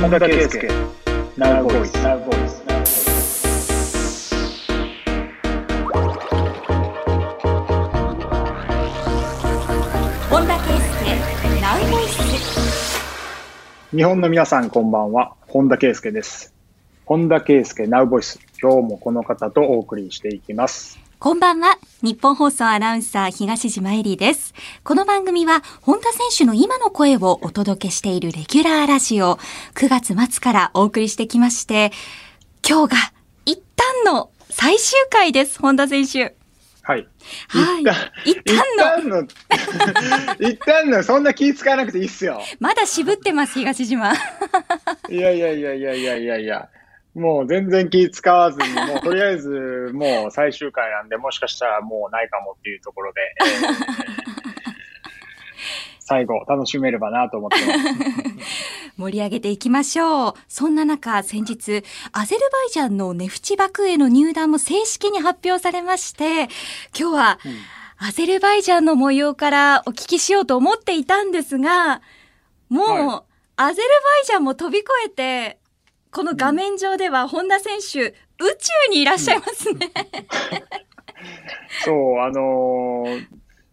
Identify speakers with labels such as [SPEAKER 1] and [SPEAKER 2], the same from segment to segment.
[SPEAKER 1] 本田圭佑 Now Voice Now Voice
[SPEAKER 2] 本田圭佑ナウボイス
[SPEAKER 1] 日本の皆さんこんばんは。本田圭佑です。本田圭佑 Now Voice 今日もこの方とお送りしていきます
[SPEAKER 2] こんばんは。日本放送アナウンサー東島えりです。この番組は本田選手の今の声をお届けしているレギュラーラジオ。9月末からお送りしてきまして今日が一旦の最終回です。本田選手。
[SPEAKER 1] はい。
[SPEAKER 2] はい。
[SPEAKER 1] 一旦の。一旦の。そんな気使わなくていいっすよ。
[SPEAKER 2] まだ渋ってます東島。
[SPEAKER 1] いやいやいやいやいやいやいやもう全然気使わずに、もうとりあえずもう最終回なんで、もしかしたらもうないかもっていうところで、えー 最後楽しめればなと思ってます。
[SPEAKER 2] 盛り上げていきましょう。そんな中、先日、アゼルバイジャンのネフチバクへの入団も正式に発表されまして、今日は、アゼルバイジャンの模様からお聞きしようと思っていたんですが、もう、
[SPEAKER 1] は
[SPEAKER 2] アゼルバイジャンも飛び越えて、この画面上では本田選手、宇宙にいらっしゃいますね。
[SPEAKER 1] そう、あのー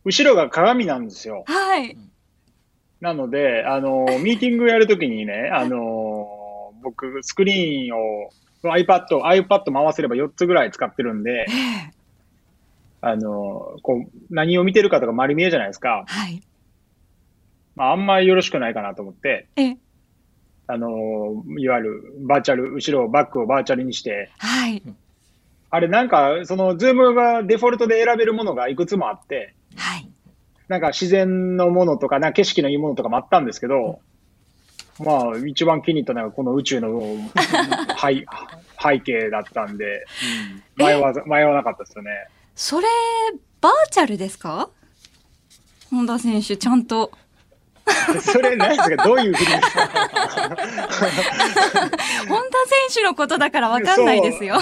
[SPEAKER 1] 後ろが鏡なんですよ。
[SPEAKER 2] はい。
[SPEAKER 1] なので、あのーミーティングやるときにね、あのー僕、スクリーンを、iPad、iPad 回せれば4つぐらい使ってるんで、あのーこう、何を見てるかとか丸見えじゃないですか。
[SPEAKER 2] はい。
[SPEAKER 1] まあ、あんまりよろしくないかなと思って、
[SPEAKER 2] え、
[SPEAKER 1] あのーいわゆるバーチャル、後ろ、バックをバーチャルにして、
[SPEAKER 2] はい。
[SPEAKER 1] あれなんか、その、ズームがデフォルトで選べるものがいくつもあって、
[SPEAKER 2] はい。
[SPEAKER 1] なんか自然のものとか、な景色のいいものとかもあったんですけど、まあ、一番気に入ったのがこの宇宙の背 背景だったんで、うん迷わず迷わなかったですよね。
[SPEAKER 2] それ、バーチャルですか？本田選手、ちゃんと。
[SPEAKER 1] それ何ですか？どういうふうに？
[SPEAKER 2] 本田選手のことだからわかんないですよ。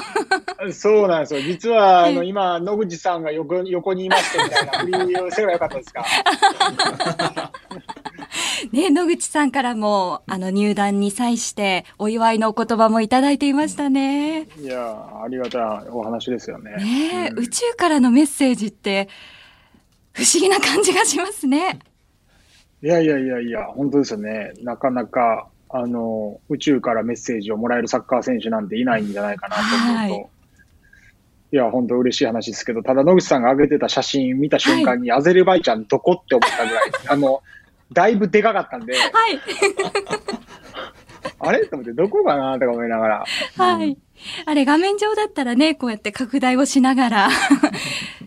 [SPEAKER 1] そうなんですよ。実は、あの、
[SPEAKER 2] ええ
[SPEAKER 1] 今、野口さんが横横にいましてみたいな振りをすればよかったですか？
[SPEAKER 2] ね、野口さんからも、あの、入団に際して、お祝いのお言葉もいただいていましたね。
[SPEAKER 1] いや、ありがたいお話ですよね。
[SPEAKER 2] ねえ、
[SPEAKER 1] うん
[SPEAKER 2] 宇宙からのメッセージって、不思議な感じがしますね。
[SPEAKER 1] いやいやいやいや、本当ですよね。なかなか、あの、宇宙からメッセージをもらえるサッカー選手なんていないんじゃないかなと思うと。
[SPEAKER 2] はい
[SPEAKER 1] い、や、本当嬉しい話ですけど、ただ野口さんが上げてた写真見た瞬間に、アゼルバイジャンどこって思ったぐらい、あの、だいぶでかかったんで、
[SPEAKER 2] はい。
[SPEAKER 1] あれ？と思って、どこかな？とか思いながら。
[SPEAKER 2] はい。あれ、画面上だったらね、こうやって拡大をしながら、
[SPEAKER 1] うん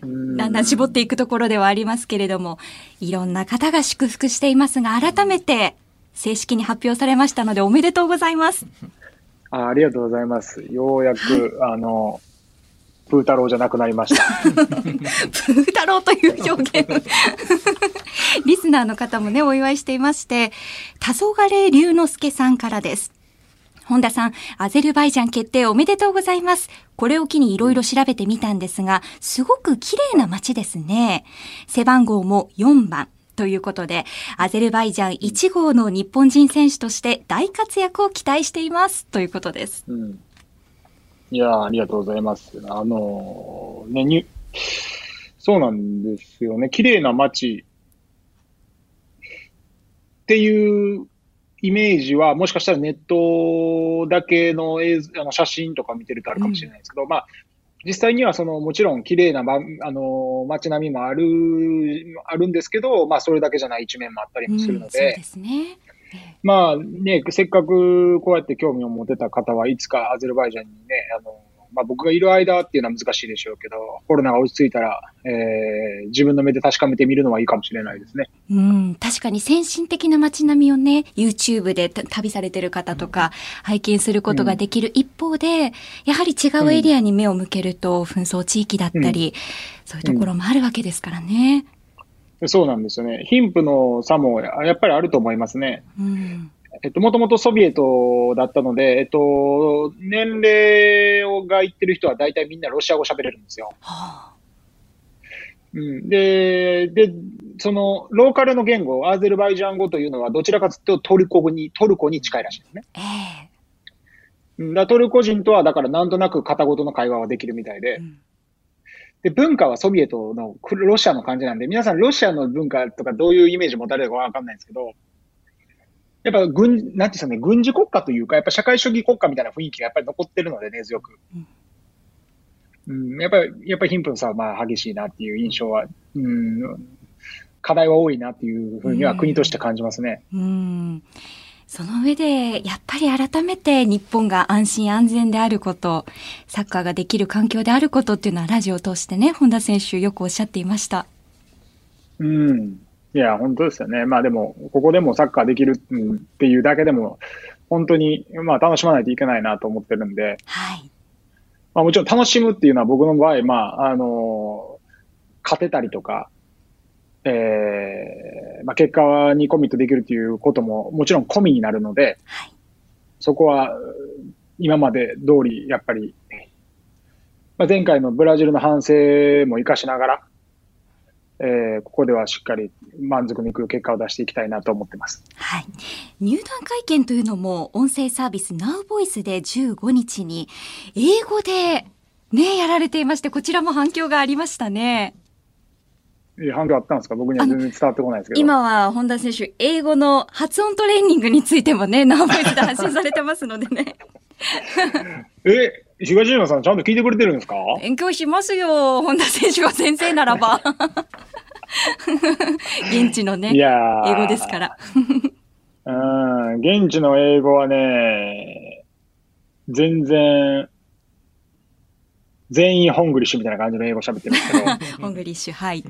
[SPEAKER 2] だんだん絞っていくところではありますけれども、いろんな方が祝福していますが、改めて正式に発表されましたので、おめでとうございます。
[SPEAKER 1] あありがとうございます。ようやく、あの、プー太郎じゃなくなりました。
[SPEAKER 2] プー太郎という表現。リスナーの方もね、お祝いしていまして、黄昏龍之介さんからです。本田さん、アゼルバイジャン決定おめでとうございます。これを機にいろいろ調べてみたんですが、すごく綺麗な街ですね。背番号も4番。ということで、アゼルバイジャン1号の日本人選手として大活躍を期待しています。ということです。
[SPEAKER 1] うん。いやありがとうございます。あのーね、に、そうなんですよね。綺麗な街っていうイメージは、もしかしたらネットだけの映像あの写真とか見てるとあるかもしれないですけど、まあ、実際にはその、もちろん綺麗な、ま、あのー街並みもある、あるんですけど、まあ、それだけじゃない一面もあったりもするの
[SPEAKER 2] うんそうですね。
[SPEAKER 1] まあね、せっかくこうやって興味を持てた方はいつかアゼルバイジャンにね、あの、まあ僕がいる間っていうのは難しいでしょうけど、コロナが落ち着いたら、えー、自分の目で確かめてみるのはいいかもしれないですね。
[SPEAKER 2] うん、確かに先進的な街並みをね、YouTube でた旅されてる方とか拝見することができる一方で、やはり違うエリアに目を向けると、紛争地域だったり、そういうところもあるわけですからね。
[SPEAKER 1] そうなんですよね。貧富の差もややっぱりあると思いますね。
[SPEAKER 2] うん。
[SPEAKER 1] えっと、もともとソビエトだったので、えっと、年齢がいってる人は大体みんなロシア語喋れるんですよ。
[SPEAKER 2] はあ、
[SPEAKER 1] うん、で、で、その、ローカルの言語、アゼルバイジャン語というのは、どちらかというとトルコ語に、トルコに近いらしいですね。
[SPEAKER 2] ええ。
[SPEAKER 1] うん、だトルコ人とは、だからなんとなく片言の会話はできるみたいで、
[SPEAKER 2] うん。
[SPEAKER 1] で、文化はソビエトの、くロシアの感じなんで、皆さんロシアの文化とかどういうイメージ持たれるかわかんないんですけど、やっぱ軍、なんていうんですかね、軍事国家というか、やっぱ社会主義国家みたいな雰囲気がやっぱり残ってるので、根強く。うん、やっぱり、やっぱり貧富の差はまあ激しいなっていう印象は、うん、課題は多いなっていうふうには国として感じますね。
[SPEAKER 2] うんその上で、やっぱり改めて日本が安心安全であること、サッカーができる環境であることっていうのはラジオを通してね、本田選手よくおっしゃっていました。
[SPEAKER 1] うん。いや、本当ですよね。まあでも、ここでもサッカーできるうんっていうだけでも、本当に、まあ楽しまないといけないなと思ってるんで、
[SPEAKER 2] はい。
[SPEAKER 1] まあもちろん楽しむっていうのは僕の場合、まあ、あの勝てたりとか、えー、まあ結果にコミットできるっていうことももちろん込みになるので、
[SPEAKER 2] はい。
[SPEAKER 1] そこは今まで通り、やっぱり、まあ、前回のブラジルの反省も活かしながら、えー、ここではしっかり満足のいく結果を出していきたいなと思ってます。
[SPEAKER 2] はい。入団会見というのも音声サービス Now Voice で15日に英語でね、やられていまして、こちらも反響がありましたね。
[SPEAKER 1] 反響あったんですか？僕には全然伝わってこないですけど。
[SPEAKER 2] 今は本田選手、英語の発音トレーニングについてもね、Now Voice で発信されてますのでね。
[SPEAKER 1] え、東島さんちゃんと聞いてくれてるんですか？
[SPEAKER 2] 勉強しますよ。本田選手が先生ならば。現地のね英語ですから。
[SPEAKER 1] うん、現地の英語はね、全然、全員ホングリッシュみたいな感じの英語喋ってるんですけど、
[SPEAKER 2] ホングリッシュ、はい。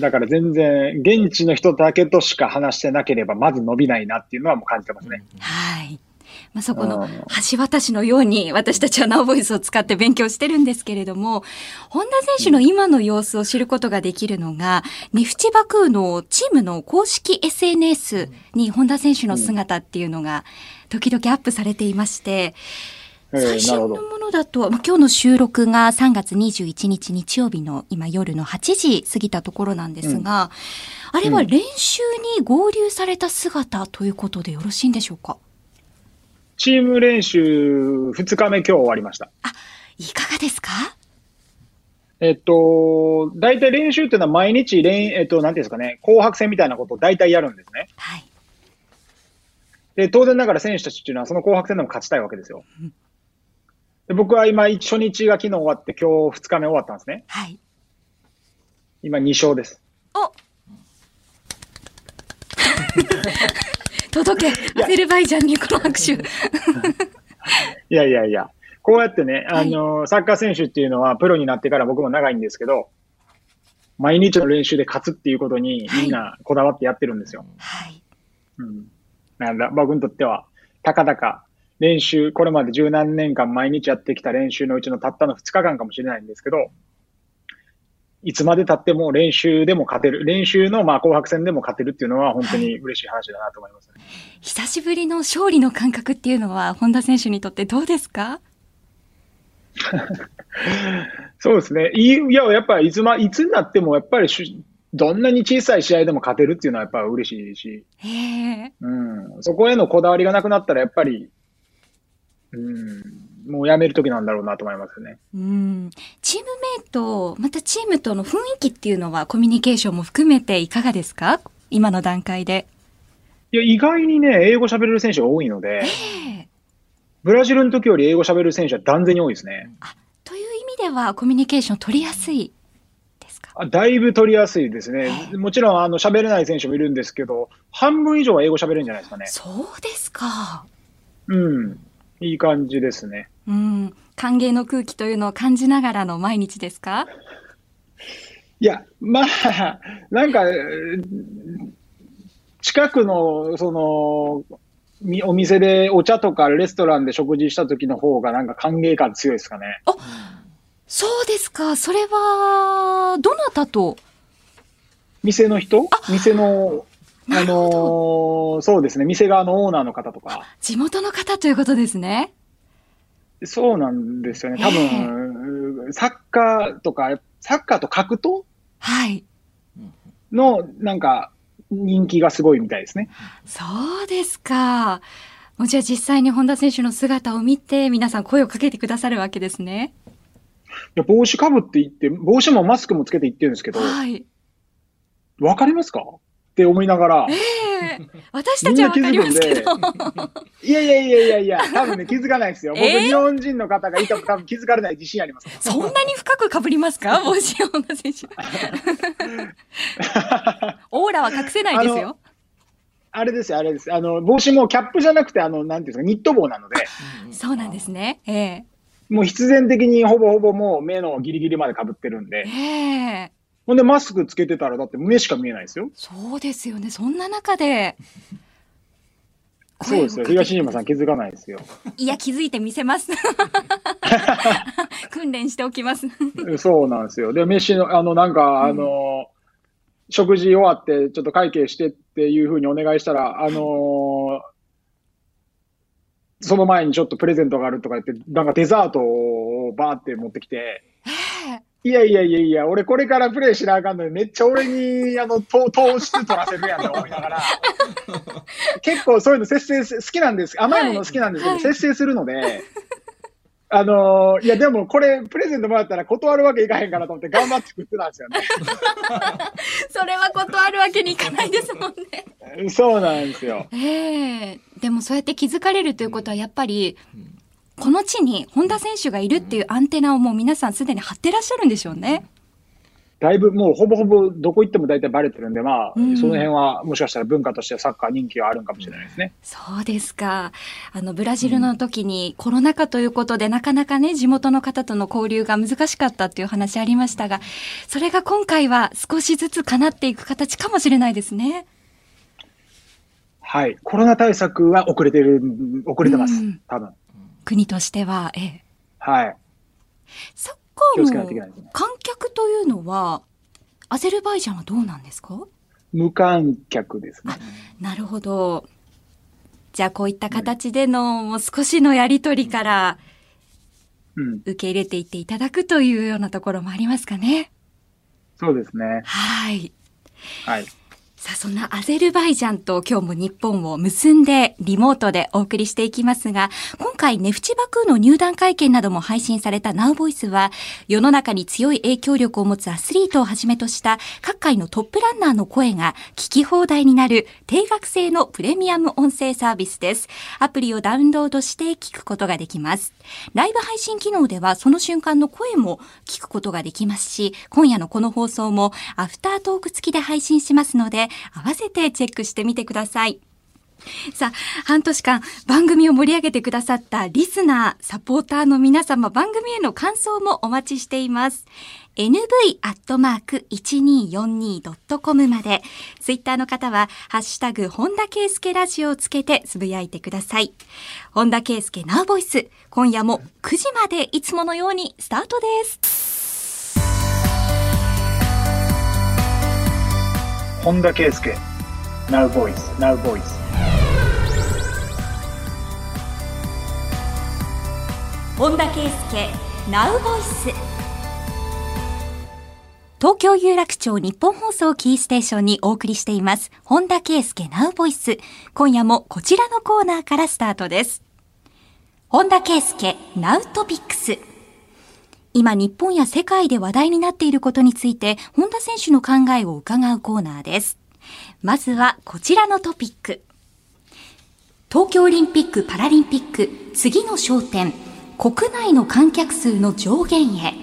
[SPEAKER 1] だから全然、現地の人だけとしか話してなければ、まず伸びないなっていうのはもう感じてますね。
[SPEAKER 2] はい。まあ、そこの
[SPEAKER 1] うん。
[SPEAKER 2] 橋渡しのように私たちはナウボイスを使って勉強してるんですけれども、本田選手の今の様子を知ることができるのが、ネフチバクーのチームの公式 SNS に本田選手の姿っていうのが時々アップされていまして、
[SPEAKER 1] えー
[SPEAKER 2] 最新の。ものだと、まあ、今日の収録が3月21日日曜日の今夜の8時過ぎたところなんですが、あれは練習に合流された姿ということでよろしいんでしょうか？
[SPEAKER 1] チーム練習2日目今日終わりました。
[SPEAKER 2] いかがですか？
[SPEAKER 1] えっと、大体練習っていうのは毎日練、えっと、なんていうんですかね、紅白戦みたいなことを大体やるんですね。
[SPEAKER 2] はい。
[SPEAKER 1] で、当然ながら選手たちっていうのはその紅白戦でも勝ちたいわけですよ
[SPEAKER 2] うん。
[SPEAKER 1] で僕は今、初日が昨日終わって今日2日目終わったんですね。
[SPEAKER 2] はい。
[SPEAKER 1] 今2勝です。
[SPEAKER 2] お 届け、アゼルバイジャンにこの拍手。
[SPEAKER 1] いやいやいや、こうやってね、
[SPEAKER 2] はい
[SPEAKER 1] あの、サッカー選手っていうのはプロになってから僕も長いんですけど、毎日の練習で勝つっていうことにみんなこだわってやってるんですよ。
[SPEAKER 2] はい。
[SPEAKER 1] うん。なんだ、僕にとっては、たかだか練習、これまで十何年間毎日やってきた練習のうちのたったの2日間かもしれないんですけど、いつまで経っても練習でも勝てる、練習のまあ紅白戦でも勝てるっていうのは本当に嬉しい話だなと思いますね。
[SPEAKER 2] 久しぶりの勝利の感覚っていうのは、本田選手にとってどうですか？
[SPEAKER 1] そうですね。いいいや、やっぱりいつま、いつになってもやっぱりしどんなに小さい試合でも勝てるっていうのはやっぱり嬉しいし、
[SPEAKER 2] ええ。
[SPEAKER 1] うん、そこへのこだわりがなくなったらやっぱり、うん、もうやめる時なんだろうなと思いますね。
[SPEAKER 2] うん。チームメイト、またチームとの雰囲気っていうのはコミュニケーションも含めていかがですか？今の段階で。
[SPEAKER 1] いや、意外にね、英語喋れる選手が多いので、
[SPEAKER 2] ええ
[SPEAKER 1] ブラジルの時より英語喋れる選手は断然に多いですね。
[SPEAKER 2] という意味ではコミュニケーション取りやすいですか？
[SPEAKER 1] あだいぶ取りやすいですね。もちろん、あの、喋れない選手もいるんですけど、半分以上は英語喋れるんじゃないですかね。
[SPEAKER 2] そうですか。
[SPEAKER 1] うん。いい感じですね。
[SPEAKER 2] うん。歓迎の空気というのを感じながらの毎日ですか？
[SPEAKER 1] いや、まあ、なんか、えー近くの、その、みお店でお茶とかレストランで食事した時の方がなんか歓迎感強いですかね。
[SPEAKER 2] そうですか。それは、どなたと？
[SPEAKER 1] 店の人？店の、あのーそうですね、店側のオーナーの方とか。
[SPEAKER 2] 地元の方ということですね。
[SPEAKER 1] そうなんですよね。多分、サッカーとか、サッカーと格闘
[SPEAKER 2] はい。
[SPEAKER 1] の、なんか、人気がすごいみたいですね。
[SPEAKER 2] そうですか。もうじゃあ実際に本田選手の姿を見て、皆さん声をかけてくださるわけですね。
[SPEAKER 1] いや帽子かぶっていって、帽子もマスクもつけていってるんですけど、
[SPEAKER 2] はい。
[SPEAKER 1] わかりますか？って思いながら、
[SPEAKER 2] ええ私たちはわかりますけど。
[SPEAKER 1] いやいやいやいやいや、多分ね、気づかないですよ。僕、
[SPEAKER 2] えー？
[SPEAKER 1] 日本人の方がいても多分気づかれない自信あります。
[SPEAKER 2] そんなに深く被りますか？帽子本田選手。オーラは隠せないですよ。
[SPEAKER 1] あれですよ、あれです。あの、帽子もキャップじゃなくて、あの、なんていうんですか、ニット帽なので、
[SPEAKER 2] そうなんですね。ええ
[SPEAKER 1] もう必然的にほぼほぼもう目のギリギリまで被ってるんで、
[SPEAKER 2] ええ
[SPEAKER 1] ほんでマスクつけてたらだって目しか見えないですよ。
[SPEAKER 2] そうですよね。そんな中で。
[SPEAKER 1] そうですよ。東島さん気づかないですよ。
[SPEAKER 2] いや、気づいてみせます。訓練しておきます。
[SPEAKER 1] そうなんですよ。で、飯の、あの、なんか、あの、食事終わって、ちょっと会計してっていうふうにお願いしたら、あのその前にちょっとプレゼントがあるとか言って、なんかデザートをバーって持ってきて、いやいやいやいや、俺これからプレイしなあかんのに、めっちゃ俺に、あの、糖糖質取らせるやんと思いながら、結構そういうの節制す好きなんです。甘いもの好きなんですけど、
[SPEAKER 2] はい
[SPEAKER 1] 節制するので、あのいやでもこれプレゼントもらったら断るわけいかへんかなと思って頑張って作ってたんですよね。
[SPEAKER 2] それは断るわけにいかないですもんね。
[SPEAKER 1] そうなんですよ。
[SPEAKER 2] ええでもそうやって気づかれるということはやっぱり、この地に本田選手がいるっていうアンテナをもう皆さんすでに張ってらっしゃるんでしょうね。
[SPEAKER 1] だいぶもうほぼほぼどこ行っても大体バレてるんで、まあ、
[SPEAKER 2] うん
[SPEAKER 1] その辺はもしかしたら文化としてサッカー人気はあるんかもしれないですね。
[SPEAKER 2] そうですか。あの、ブラジルの時にコロナ禍ということで、なかなかね、地元の方との交流が難しかったっていう話ありましたが、それが今回は少しずつ叶っていく形かもしれないですね。
[SPEAKER 1] はい。コロナ対策は遅れてる、遅れてます
[SPEAKER 2] うん。
[SPEAKER 1] 多分。
[SPEAKER 2] 国としては、ええ。
[SPEAKER 1] はい。
[SPEAKER 2] サッカーの。観客というのは、アゼルバイジャンはどうなんですか？
[SPEAKER 1] 無観客ですね。
[SPEAKER 2] なるほど。じゃあこういった形でのもう少しのやりとりから
[SPEAKER 1] うん。
[SPEAKER 2] 受け入れていっていただくというようなところもありますかね？
[SPEAKER 1] そうですね。
[SPEAKER 2] はい。
[SPEAKER 1] はい。
[SPEAKER 2] さあ、そんなアゼルバイジャンと今日も日本を結んでリモートでお送りしていきますが、今回ネフチバクーの入団会見なども配信された Now Voice は、世の中に強い影響力を持つアスリートをはじめとした各界のトップランナーの声が聞き放題になる定額制のプレミアム音声サービスです。アプリをダウンロードして聞くことができます。ライブ配信機能ではその瞬間の声も聞くことができますし、今夜のこの放送もアフタートーク付きで配信しますので、合わせてチェックしてみてください。さあ、半年間番組を盛り上げてくださったリスナー、サポーターの皆様、番組への感想もお待ちしています。nv.1242.com まで、ツイッターの方は、ハッシュタグ、本田圭佑ラジオをつけてつぶやいてください。本田圭佑ナウボイス、今夜も9時までいつものようにスタートです。
[SPEAKER 1] 本田圭佑。Now Voice, Now Voice。
[SPEAKER 2] 本田圭佑ナウボイス東京有楽町日本放送キーステーションにお送りしています。本田圭佑ナウボイス今夜もこちらのコーナーからスタートです。本田圭佑ナウトピックス今日本や世界で話題になっていることについて本田選手の考えを伺うコーナーです。まずはこちらのトピック。東京オリンピック・パラリンピック次の焦点。国内の観客数の上限へ。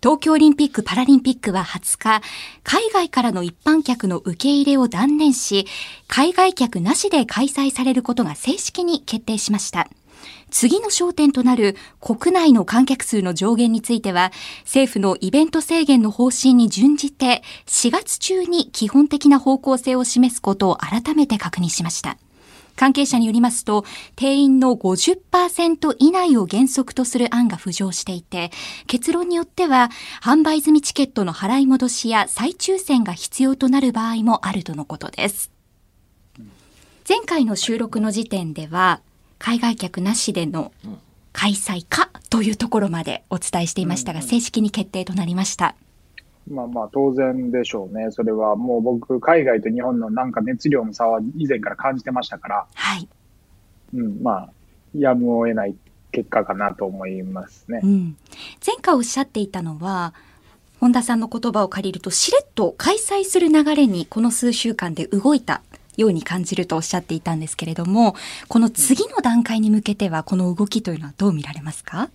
[SPEAKER 2] 東京オリンピック・パラリンピックは20日、海外からの一般客の受け入れを断念し、海外客なしで開催されることが正式に決定しました。次の焦点となる国内の観客数の上限については、政府のイベント制限の方針に準じて、4月中に基本的な方向性を示すことを改めて確認しました。関係者によりますと、定員の50%以内を原則とする案が浮上していて、結論によっては、販売済みチケットの払い戻しや再抽選が必要となる場合もあるとのことです。前回の収録の時点では、海外客なしでの開催かというところまでお伝えしていましたが、正式に決定となりました。
[SPEAKER 1] まあまあ当然でしょうね。それはもう僕、海外と日本のなんか熱量の差は以前から感じてましたから、
[SPEAKER 2] はい。
[SPEAKER 1] うん、まあ、やむを得ない結果かなと思いますね
[SPEAKER 2] う。ん。前回おっしゃっていたのは、本田さんの言葉を借りると、しれっと開催する流れにこの数週間で動いたように感じるとおっしゃっていたんですけれども、この次の段階に向けては、この動きというのはどう見られますか？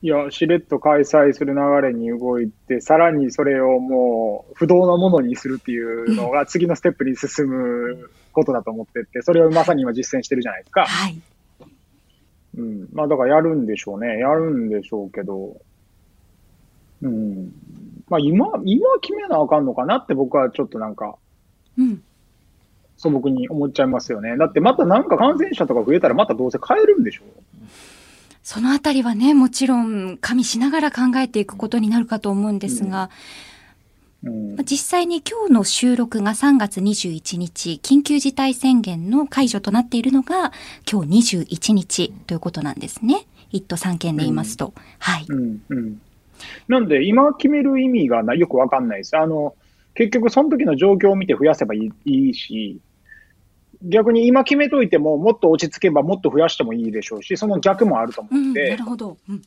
[SPEAKER 1] いや、しれっと開催する流れに動いて、さらにそれをもう不動のものにするっていうのが次のステップに進むことだと思ってて、それをまさに今実践してるじゃないですか。
[SPEAKER 2] はい。
[SPEAKER 1] うん。まあだからやるんでしょうね。やるんでしょうけど、うん。まあ今、今決めなあかんのかなって僕はちょっとなんか
[SPEAKER 2] うん。
[SPEAKER 1] 素朴に思っちゃいますよね。だってまたなんか感染者とか増えたらまたどうせ変えるんでしょ
[SPEAKER 2] そのあたりはね、もちろん加味しながら考えていくことになるかと思うんですが、
[SPEAKER 1] うん
[SPEAKER 2] まあ。実際に今日の収録が3月21日、緊急事態宣言の解除となっているのが今日21日ということなんですね。一都三県で言いますと。はい。
[SPEAKER 1] うん。うん。なんで今決める意味がなよくわかんないです。あの、結局その時の状況を見て増やせばいいし、逆に今決めといてももっと落ち着けばもっと増やしてもいいでしょうし、その逆もあると思
[SPEAKER 2] うん、
[SPEAKER 1] って、
[SPEAKER 2] なるほど。うん。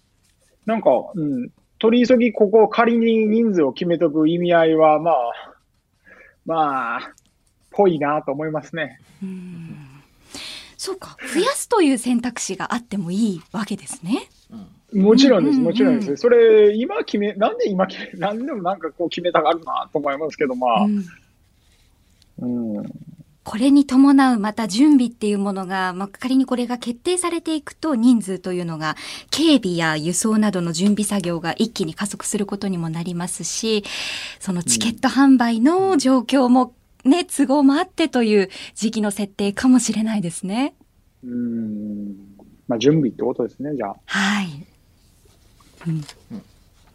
[SPEAKER 1] なんか、うん、取り急ぎここ仮に人数を決めとく意味合いは、まあ、まあ、ぽいなと思いますね。
[SPEAKER 2] うんそうか。増やすという選択肢があってもいいわけですね。
[SPEAKER 1] もちろんです、
[SPEAKER 2] うんうんうん
[SPEAKER 1] もちろんです。それ、今決め、なんで今決め、なんでもなんかこう決めたがるなと思いますけど、まあ
[SPEAKER 2] う、ん
[SPEAKER 1] うん、
[SPEAKER 2] これに伴うまた準備っていうものが、まあ、仮にこれが決定されていくと人数というのが警備や輸送などの準備作業が一気に加速することにもなりますし、そのチケット販売の状況もね、都合もあってという時期の設定かもしれないですね。
[SPEAKER 1] うん、まあ準備ってことですね、じゃあ、
[SPEAKER 2] はい。うん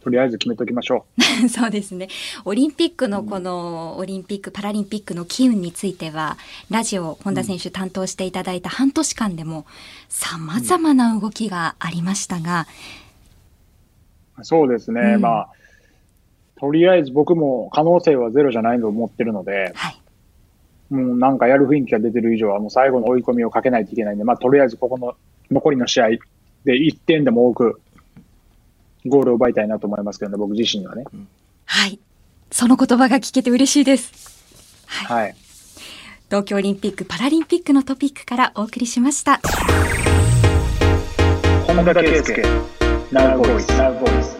[SPEAKER 1] とりあえず決めときましょ
[SPEAKER 2] そうですね。オリンピックのこのオリンピック・パラリンピックの機運については、ラジオ本田選手担当していただいた半年間でも様々な動きがありましたが、
[SPEAKER 1] う。そうですね、
[SPEAKER 2] うん
[SPEAKER 1] まあ、とりあえず僕も可能性はゼロじゃないと思ってるので、
[SPEAKER 2] はい。
[SPEAKER 1] もうなんかやる雰囲気が出てる以上は、もう最後の追い込みをかけないといけないんで、まあ、とりあえずここの残りの試合で1点でも多くゴールを奪いたいなと思いますけどね、僕自身はね。
[SPEAKER 2] はい。その言葉が聞けて嬉しいです。はい。
[SPEAKER 1] はい。
[SPEAKER 2] 東京オリンピック・パラリンピックのトピックからお送りしました。
[SPEAKER 1] 本田圭佑、Voice。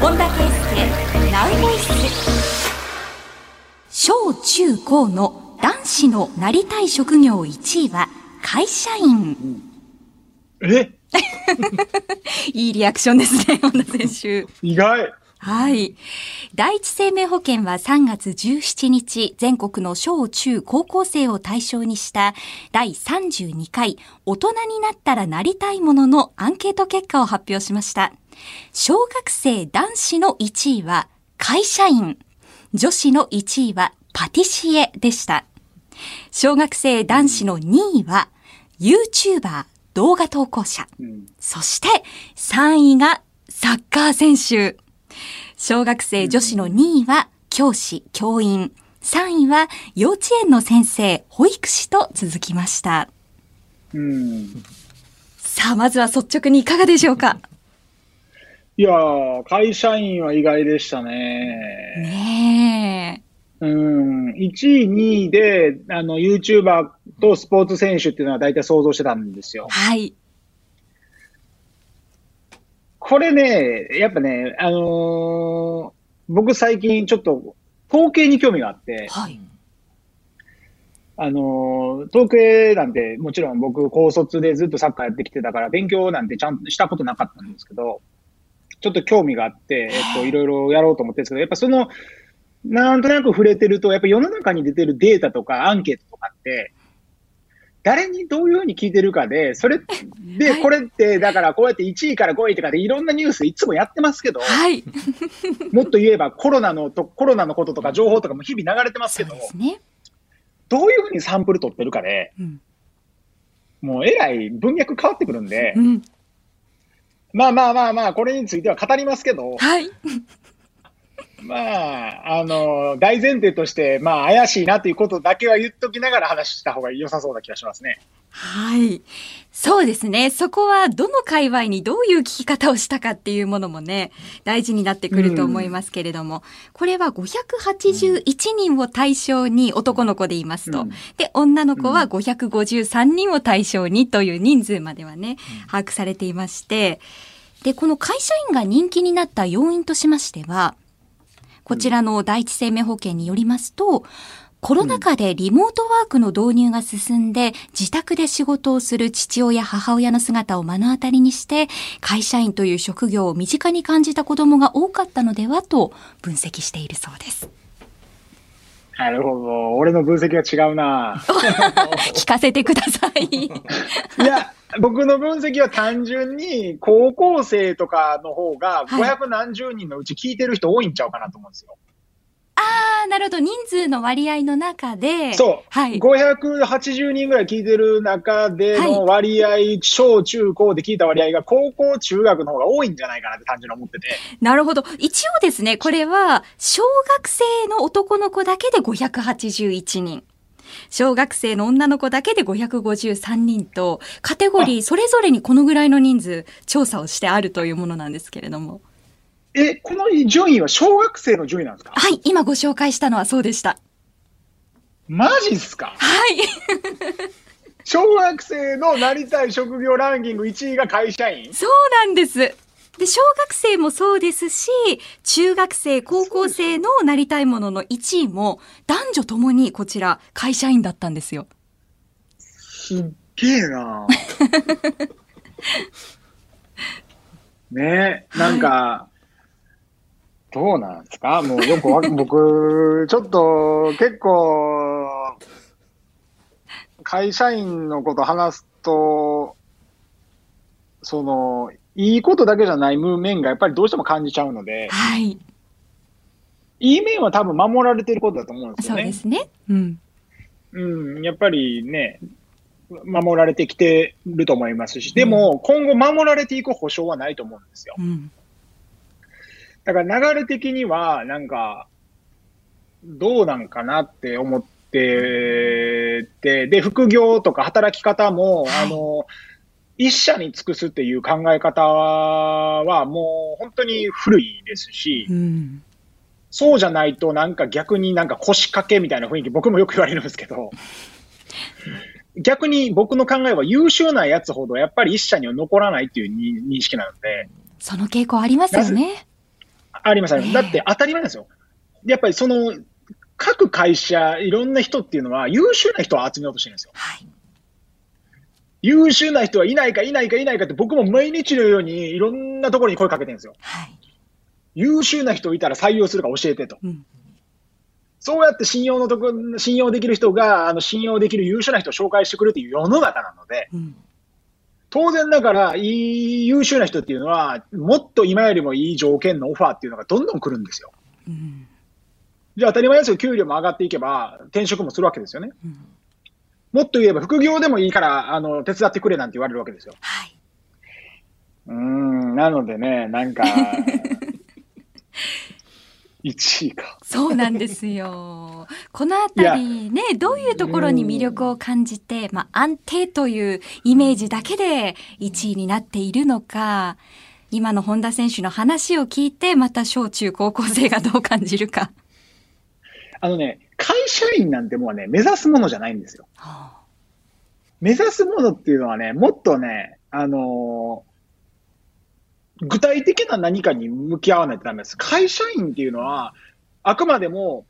[SPEAKER 2] 本田圭佑ナウボイス小中高の男子のなりたい職業1位は会社員。
[SPEAKER 1] え？
[SPEAKER 2] いいリアクションですね、本田選手。
[SPEAKER 1] 意外
[SPEAKER 2] はい。第一生命保険は3月17日、全国の小中高校生を対象にした第32回大人になったらなりたいもののアンケート結果を発表しました。小学生男子の1位は会社員、女子の1位はパティシエでした。小学生男子の2位は YouTuber 動画投稿者。
[SPEAKER 1] うん
[SPEAKER 2] そして3位がサッカー選手。小学生女子の2位は教師、教員。3位は幼稚園の先生、保育士と続きました。
[SPEAKER 1] うん。
[SPEAKER 2] さあ、まずは率直にいかがでしょうか？
[SPEAKER 1] いやー、会社員は意外でしたね。
[SPEAKER 2] ね
[SPEAKER 1] うん。1位、2位で、あの、YouTuber とスポーツ選手っていうのは大体想像してたんですよ
[SPEAKER 2] え。。はい。
[SPEAKER 1] これね、やっぱね、あのー僕最近ちょっと統計に興味があって、
[SPEAKER 2] はい。
[SPEAKER 1] あのー統計なんてもちろん僕高卒でずっとサッカーやってきてたから勉強なんてちゃんとしたことなかったんですけど、ちょっと興味があって、えっと、いろいろやろうと思ってるんですけど、やっぱその、なんとなく触れてると、やっぱ世の中に出てるデータとかアンケートとかって、誰にどういうふうに聞いてるかで、それで、
[SPEAKER 2] はい
[SPEAKER 1] これって、だからこうやって1位から5位とかでいろんなニュースいつもやってますけど、
[SPEAKER 2] はい。
[SPEAKER 1] もっと言えばコロナのと、コロナのこととか情報とかも日々流れてます
[SPEAKER 2] そ
[SPEAKER 1] けど、
[SPEAKER 2] ね。
[SPEAKER 1] どういうふうにサンプル取ってるかで、
[SPEAKER 2] うん。
[SPEAKER 1] もうえらい文脈変わってくるんで
[SPEAKER 2] う、ん。
[SPEAKER 1] まあまあまあまあ、これについては語りますけど、
[SPEAKER 2] はい。
[SPEAKER 1] まあ、あの、大前提として、まあ、怪しいなということだけは言っときながら話した方が良さそうな気がしますね。
[SPEAKER 2] はい。そうですね。そこはどの界隈にどういう聞き方をしたかっていうものもね、大事になってくると思いますけれども、これは581人を対象に男の子で言いますと、
[SPEAKER 1] うん
[SPEAKER 2] で、女の子は553人を対象にという人数まではね、把握されていまして、で、この会社員が人気になった要因としましては、こちらの第一生命保険によりますと、コロナ禍でリモートワークの導入が進んで、自宅で仕事をする父親、母親の姿を目の当たりにして、会社員という職業を身近に感じた子供が多かったのではと分析しているそうです。
[SPEAKER 1] なるほど。俺の分析は違うな。
[SPEAKER 2] 聞かせてください。
[SPEAKER 1] いや、僕の分析は単純に、高校生とかの方が、
[SPEAKER 2] はい
[SPEAKER 1] 500何十人のうち聞いてる人多いんちゃうかなと思うんですよ。
[SPEAKER 2] ああ、なるほど。人数の割合の中で。
[SPEAKER 1] そう。
[SPEAKER 2] はい。
[SPEAKER 1] 580人ぐらい聞いてる中での割合、小中高で聞いた割合が高校中学の方が多いんじゃないかなって単純に思ってて。
[SPEAKER 2] なるほど。一応ですね、これは、小学生の男の子だけで581人。小学生の女の子だけで553人と、カテゴリーそれぞれにこのぐらいの人数調査をしてあるというものなんですけれども。
[SPEAKER 1] え、この順位は小学生の順位なんですか？
[SPEAKER 2] はい、今ご紹介したのはそうでした。
[SPEAKER 1] マジっすか？
[SPEAKER 2] はい。
[SPEAKER 1] 小学生のなりたい職業ランキング1位が会社員？
[SPEAKER 2] そうなんです。で、小学生もそうですし、中学生、高校生のなりたいものの1位も、男女ともにこちら、会社員だったんですよ。
[SPEAKER 1] すっげえな ねえ、なんか、どうなんですか？もうよくわ、僕、ちょっと結構、会社員のこと話すと、その、いいことだけじゃない面がやっぱりどうしても感じちゃうので、
[SPEAKER 2] はい。
[SPEAKER 1] いい面は多分守られてることだと思うんです
[SPEAKER 2] そう
[SPEAKER 1] よね。
[SPEAKER 2] ですね。うん。
[SPEAKER 1] うん、やっぱりね、守られてきてると思いますし、でも、今後守られていく保証はないと思うんですよ。
[SPEAKER 2] うん。
[SPEAKER 1] だから流れ的には、なんか、どうなんかなって思ってて、で、副業とか働き方も、あの、一社に尽くすっていう考え方は、もう本当に古いですし、そうじゃないと、なんか逆になんか腰掛けみたいな雰囲気、僕もよく言われるんですけど、逆に僕の考えは優秀なやつほどやっぱり一社には残らないっていう認識なので、
[SPEAKER 2] その傾向ありますよね。
[SPEAKER 1] ありますあります。
[SPEAKER 2] ええ
[SPEAKER 1] だって当たり前なんですよ。やっぱりその、各会社、いろんな人っていうのは優秀な人を集めようとしてるんですよ。
[SPEAKER 2] はい。
[SPEAKER 1] 優秀な人はいないかいないかいないかって僕も毎日のようにいろんなところに声かけてるんですよ。
[SPEAKER 2] はい。
[SPEAKER 1] 優秀な人いたら採用するか教えてと。
[SPEAKER 2] うん。
[SPEAKER 1] そうやって信用のとこ、信用できる人が、あの、信用できる優秀な人を紹介してくるっていう世の中なので、
[SPEAKER 2] うん。
[SPEAKER 1] 当然だから、いい優秀な人っていうのは、もっと今よりもいい条件のオファーっていうのがどんどん来るんですよ。
[SPEAKER 2] うん。
[SPEAKER 1] じゃあ当たり前ですよ。給料も上がっていけば、転職もするわけですよね。
[SPEAKER 2] うん。
[SPEAKER 1] もっと言えば、副業でもいいから、あの、手伝ってくれなんて言われるわけですよ。
[SPEAKER 2] はい。
[SPEAKER 1] うーん、なのでね、なんか、1位か。
[SPEAKER 2] そうなんですよ。このあたりね、どういうところに魅力を感じて、まあ安定というイメージだけで1位になっているのか、今の本田選手の話を聞いて、また小中高校生がどう感じるか。
[SPEAKER 1] あのね、会社員なんてもうね、目指すものじゃないんですよ。
[SPEAKER 2] は
[SPEAKER 1] 目指すものっていうのはね、もっとね、あのー具体的な何かに向き合わないとダメです。会社員っていうのは、あくまでも、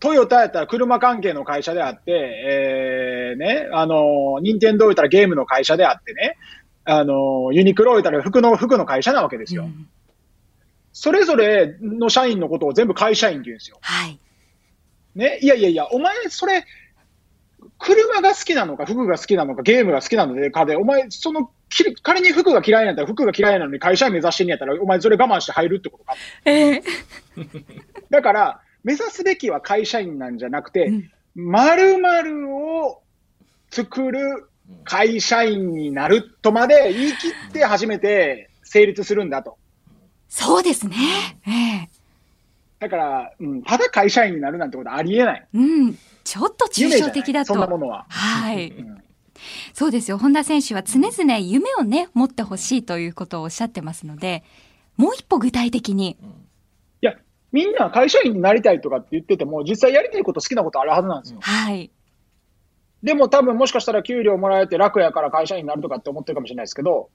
[SPEAKER 1] トヨタやったら車関係の会社であって、えー、ね、あのー、任天堂やったらゲームの会社であってね、あのー、ユニクロやったら服の、服の会社なわけですよ。
[SPEAKER 2] うん
[SPEAKER 1] それぞれの社員のことを全部会社員って言うんですよ。
[SPEAKER 2] はい。
[SPEAKER 1] ね、いやいやいや、お前、それ、車が好きなのか、服が好きなのか、ゲームが好きなのでかで、お前、その、き仮に服が嫌いなんだったら、服が嫌いなのに会社員目指してんやったら、お前、それ我慢して入るってことか。
[SPEAKER 2] ええ
[SPEAKER 1] だから、目指すべきは会社員なんじゃなくて、
[SPEAKER 2] うん
[SPEAKER 1] 〇〇を作る会社員になるとまで言い切って初めて成立するんだと。
[SPEAKER 2] そうですね。ええ
[SPEAKER 1] だから、うん、ただ会社員になるなんてことはありえない。
[SPEAKER 2] うん。ちょっと抽象的だと。
[SPEAKER 1] は。
[SPEAKER 2] はい。
[SPEAKER 1] うん
[SPEAKER 2] そうですよ。本田選手は常々夢をね、持ってほしいということをおっしゃってますので、もう一歩具体的に。
[SPEAKER 1] いや、みんな会社員になりたいとかって言ってても、実際やりたいこと好きなことあるはずなんですよ。
[SPEAKER 2] はい。
[SPEAKER 1] でも多分もしかしたら給料もらえて楽やから会社員になるとかって思ってるかもしれないですけど、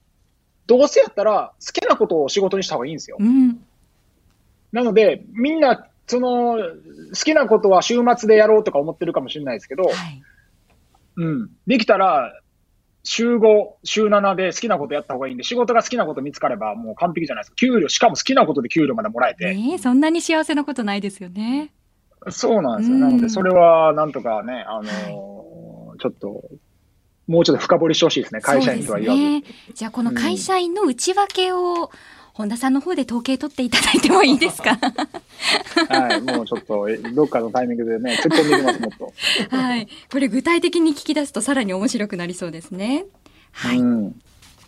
[SPEAKER 1] どうせやったら好きなことを仕事にした方がいいんですよ。
[SPEAKER 2] うん。
[SPEAKER 1] なので、みんな、その、好きなことは週末でやろうとか思ってるかもしれないですけど、
[SPEAKER 2] はい。
[SPEAKER 1] うん。できたら、週5、週7で好きなことやった方がいいんで、仕事が好きなこと見つかればもう完璧じゃないですか。給料、しかも好きなことで給料までもらえて。
[SPEAKER 2] ねえ、そんなに幸せなことないですよね。
[SPEAKER 1] そうなんですよ。
[SPEAKER 2] うん
[SPEAKER 1] なので、それはなんとかね、あのーちょっと、もうちょっと深掘りしてほしいですね。会社員とは言わず。
[SPEAKER 2] ね。じゃあこの会社員の内訳を、本田さんの方で統計取っていただいてもいいですか？
[SPEAKER 1] はい。もうちょっと、えどっかのタイミングでね、突っ込んでいきます、もっと。
[SPEAKER 2] はい。これ具体的に聞き出すとさらに面白くなりそうですね。はい。
[SPEAKER 1] うん。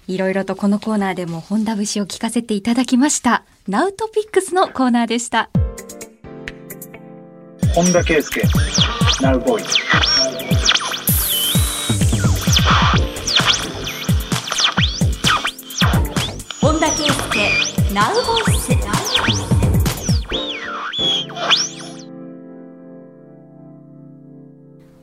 [SPEAKER 2] いろいろとこのコーナーでも本田節を聞かせていただきました。ナウトピックスのコーナーでした。
[SPEAKER 1] 本田圭佑、ナウボーイ。
[SPEAKER 2] 田圭佑、ナウボイス。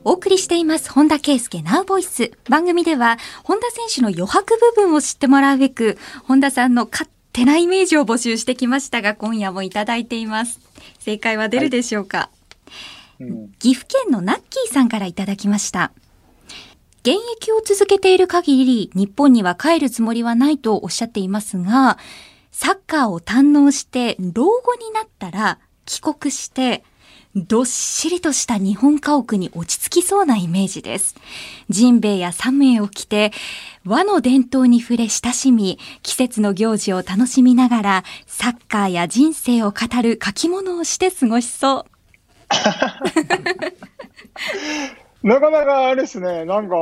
[SPEAKER 2] お送りしています本田圭佑ナウボイス。番組では本田選手の余白部分を知ってもらうべく、本田さんの勝手なイメージを募集してきましたが、今夜もいただいています。正解は出るでしょうか、
[SPEAKER 1] うん。
[SPEAKER 2] 岐阜県のナッキーさんからいただきました。現役を続けている限り、日本には帰るつもりはないとおっしゃっていますが、サッカーを堪能して、老後になったら、帰国して、どっしりとした日本家屋に落ち着きそうなイメージです。ジンベエやサムエを着て、和の伝統に触れ親しみ、季節の行事を楽しみながら、サッカーや人生を語る書き物をして過ごしそう。
[SPEAKER 1] なかなかあれですね、なんか、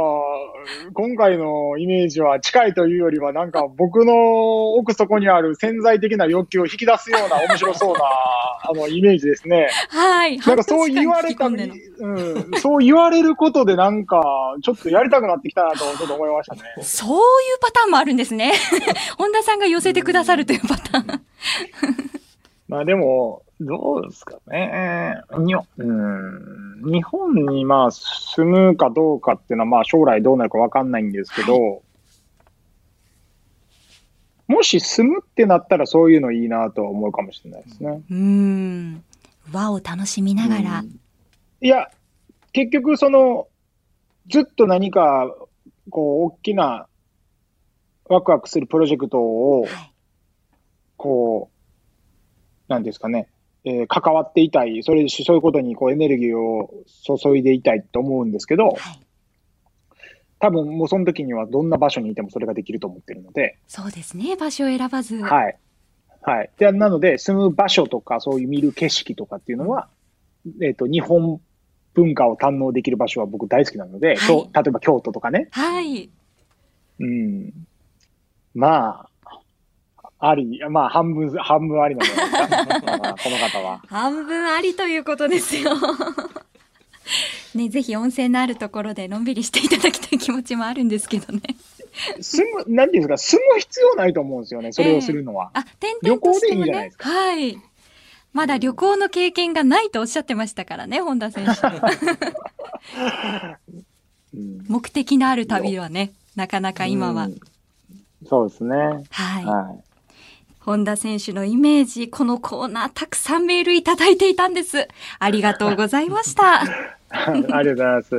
[SPEAKER 1] 今回のイメージは近いというよりは、なんか僕の奥底にある潜在的な欲求を引き出すような面白そうな、あの、イメージですね。
[SPEAKER 2] はい。
[SPEAKER 1] なんかそう言われた、うん、そう言われることでなんか、ちょっとやりたくなってきたなと、ちょっと思いましたね。
[SPEAKER 2] そういうパターンもあるんですね。本田さんが寄せてくださるというパターン。
[SPEAKER 1] まあでも、どうですかね。にうん、日本にまあ住むかどうかっていうのはまあ将来どうなるかわかんないんですけど、もし住むってなったらそういうのいいなとは思うかもしれないですね。
[SPEAKER 2] うーん。和を楽しみながら。
[SPEAKER 1] うんいや、結局その、ずっと何か、こう、大きな、ワクワクするプロジェクトを、
[SPEAKER 2] はい。
[SPEAKER 1] こう、なんですかね、えー関わっていたい、それそういうことにこうエネルギーを注いでいたいと思うんですけど、
[SPEAKER 2] はい。
[SPEAKER 1] 多分もうその時にはどんな場所にいてもそれができると思ってるので、
[SPEAKER 2] そうですね。場所を選ばず。
[SPEAKER 1] はい。はい。で、なので、住む場所とか、そういう見る景色とかっていうのは、えっ、と、日本文化を堪能できる場所は僕大好きなので、
[SPEAKER 2] はい
[SPEAKER 1] 京例えば京都とかね。
[SPEAKER 2] はい。
[SPEAKER 1] うん。まあ、あり、まあ、半分、半分ありなんじゃないですか。ま あこの方は。
[SPEAKER 2] 半分ありということですよ。ね、ぜひ温泉のあるところでのんびりしていただきたい気持ちもあるんですけどね。
[SPEAKER 1] 住む、なんていうんですか、住む必要ないと思うんですよね、それをするのは。
[SPEAKER 2] あ、点々としてもね
[SPEAKER 1] 旅行でいいんじゃないです。か
[SPEAKER 2] はい。まだ旅行の経験がないとおっしゃってましたからね、本田選手。
[SPEAKER 1] うん
[SPEAKER 2] 目的のある旅ではね、なかなか今は。
[SPEAKER 1] うんそうですね。
[SPEAKER 2] はい。
[SPEAKER 1] はい。
[SPEAKER 2] 本田選手のイメージ、このコーナーたくさんメールいただいていたんです。ありがとうございました。
[SPEAKER 1] ありがとうございます。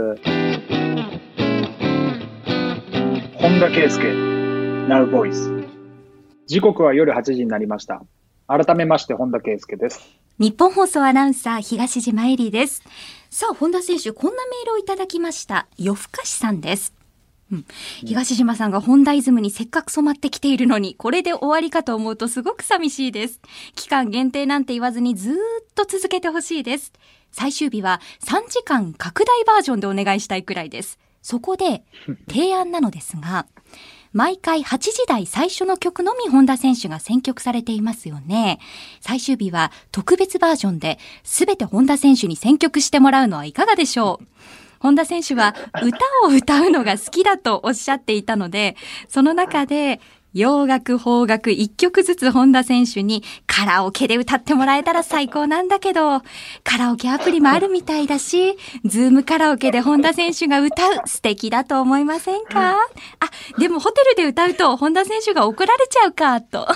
[SPEAKER 1] 本田圭佑、Now Voice。時刻は夜8時になりました。改めまして本田圭佑です。
[SPEAKER 2] 日本放送アナウンサー東島えりです。さあ、本田選手、こんなメールをいただきました。夜更かしさんです。うん、東島さんが本田イズムにせっかく染まってきているのに、これで終わりかと思うとすごく寂しいです。期間限定なんて言わずにずっと続けてほしいです。最終日は3時間拡大バージョンでお願いしたいくらいです。そこで提案なのですが、毎回8時台最初の曲のみ本田選手が選曲されていますよね。最終日は特別バージョンで全て本田選手に選曲してもらうのはいかがでしょう？本田選手は歌を歌うのが好きだとおっしゃっていたので、その中で洋楽、邦楽一曲ずつ本田選手にカラオケで歌ってもらえたら最高なんだけど、カラオケアプリもあるみたいだし、ズームカラオケで本田選手が歌う素敵だと思いませんか、あ、でもホテルで歌うと本田選手が怒られちゃうか、と。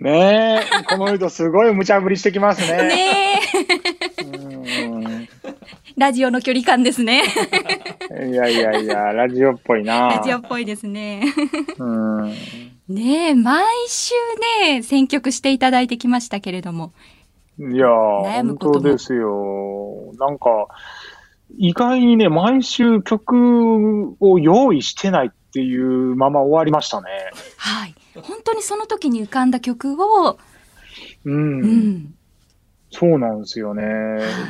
[SPEAKER 1] ねえ、この人すごい無茶ぶりしてきますね。
[SPEAKER 2] ね
[SPEAKER 1] うん
[SPEAKER 2] ラジオの距離感ですね。
[SPEAKER 1] いやいやいや、ラジオっぽいな。
[SPEAKER 2] ラジオっぽいですね。
[SPEAKER 1] うん。
[SPEAKER 2] ねえ、毎週ね、選曲していただいてきましたけれども。
[SPEAKER 1] いや本当ですよ。なんか、意外にね、毎週曲を用意してないっていうまま終わりましたね。
[SPEAKER 2] はい。本当にその時に浮かんだ曲を、
[SPEAKER 1] うん。
[SPEAKER 2] うん。
[SPEAKER 1] そうなんですよね。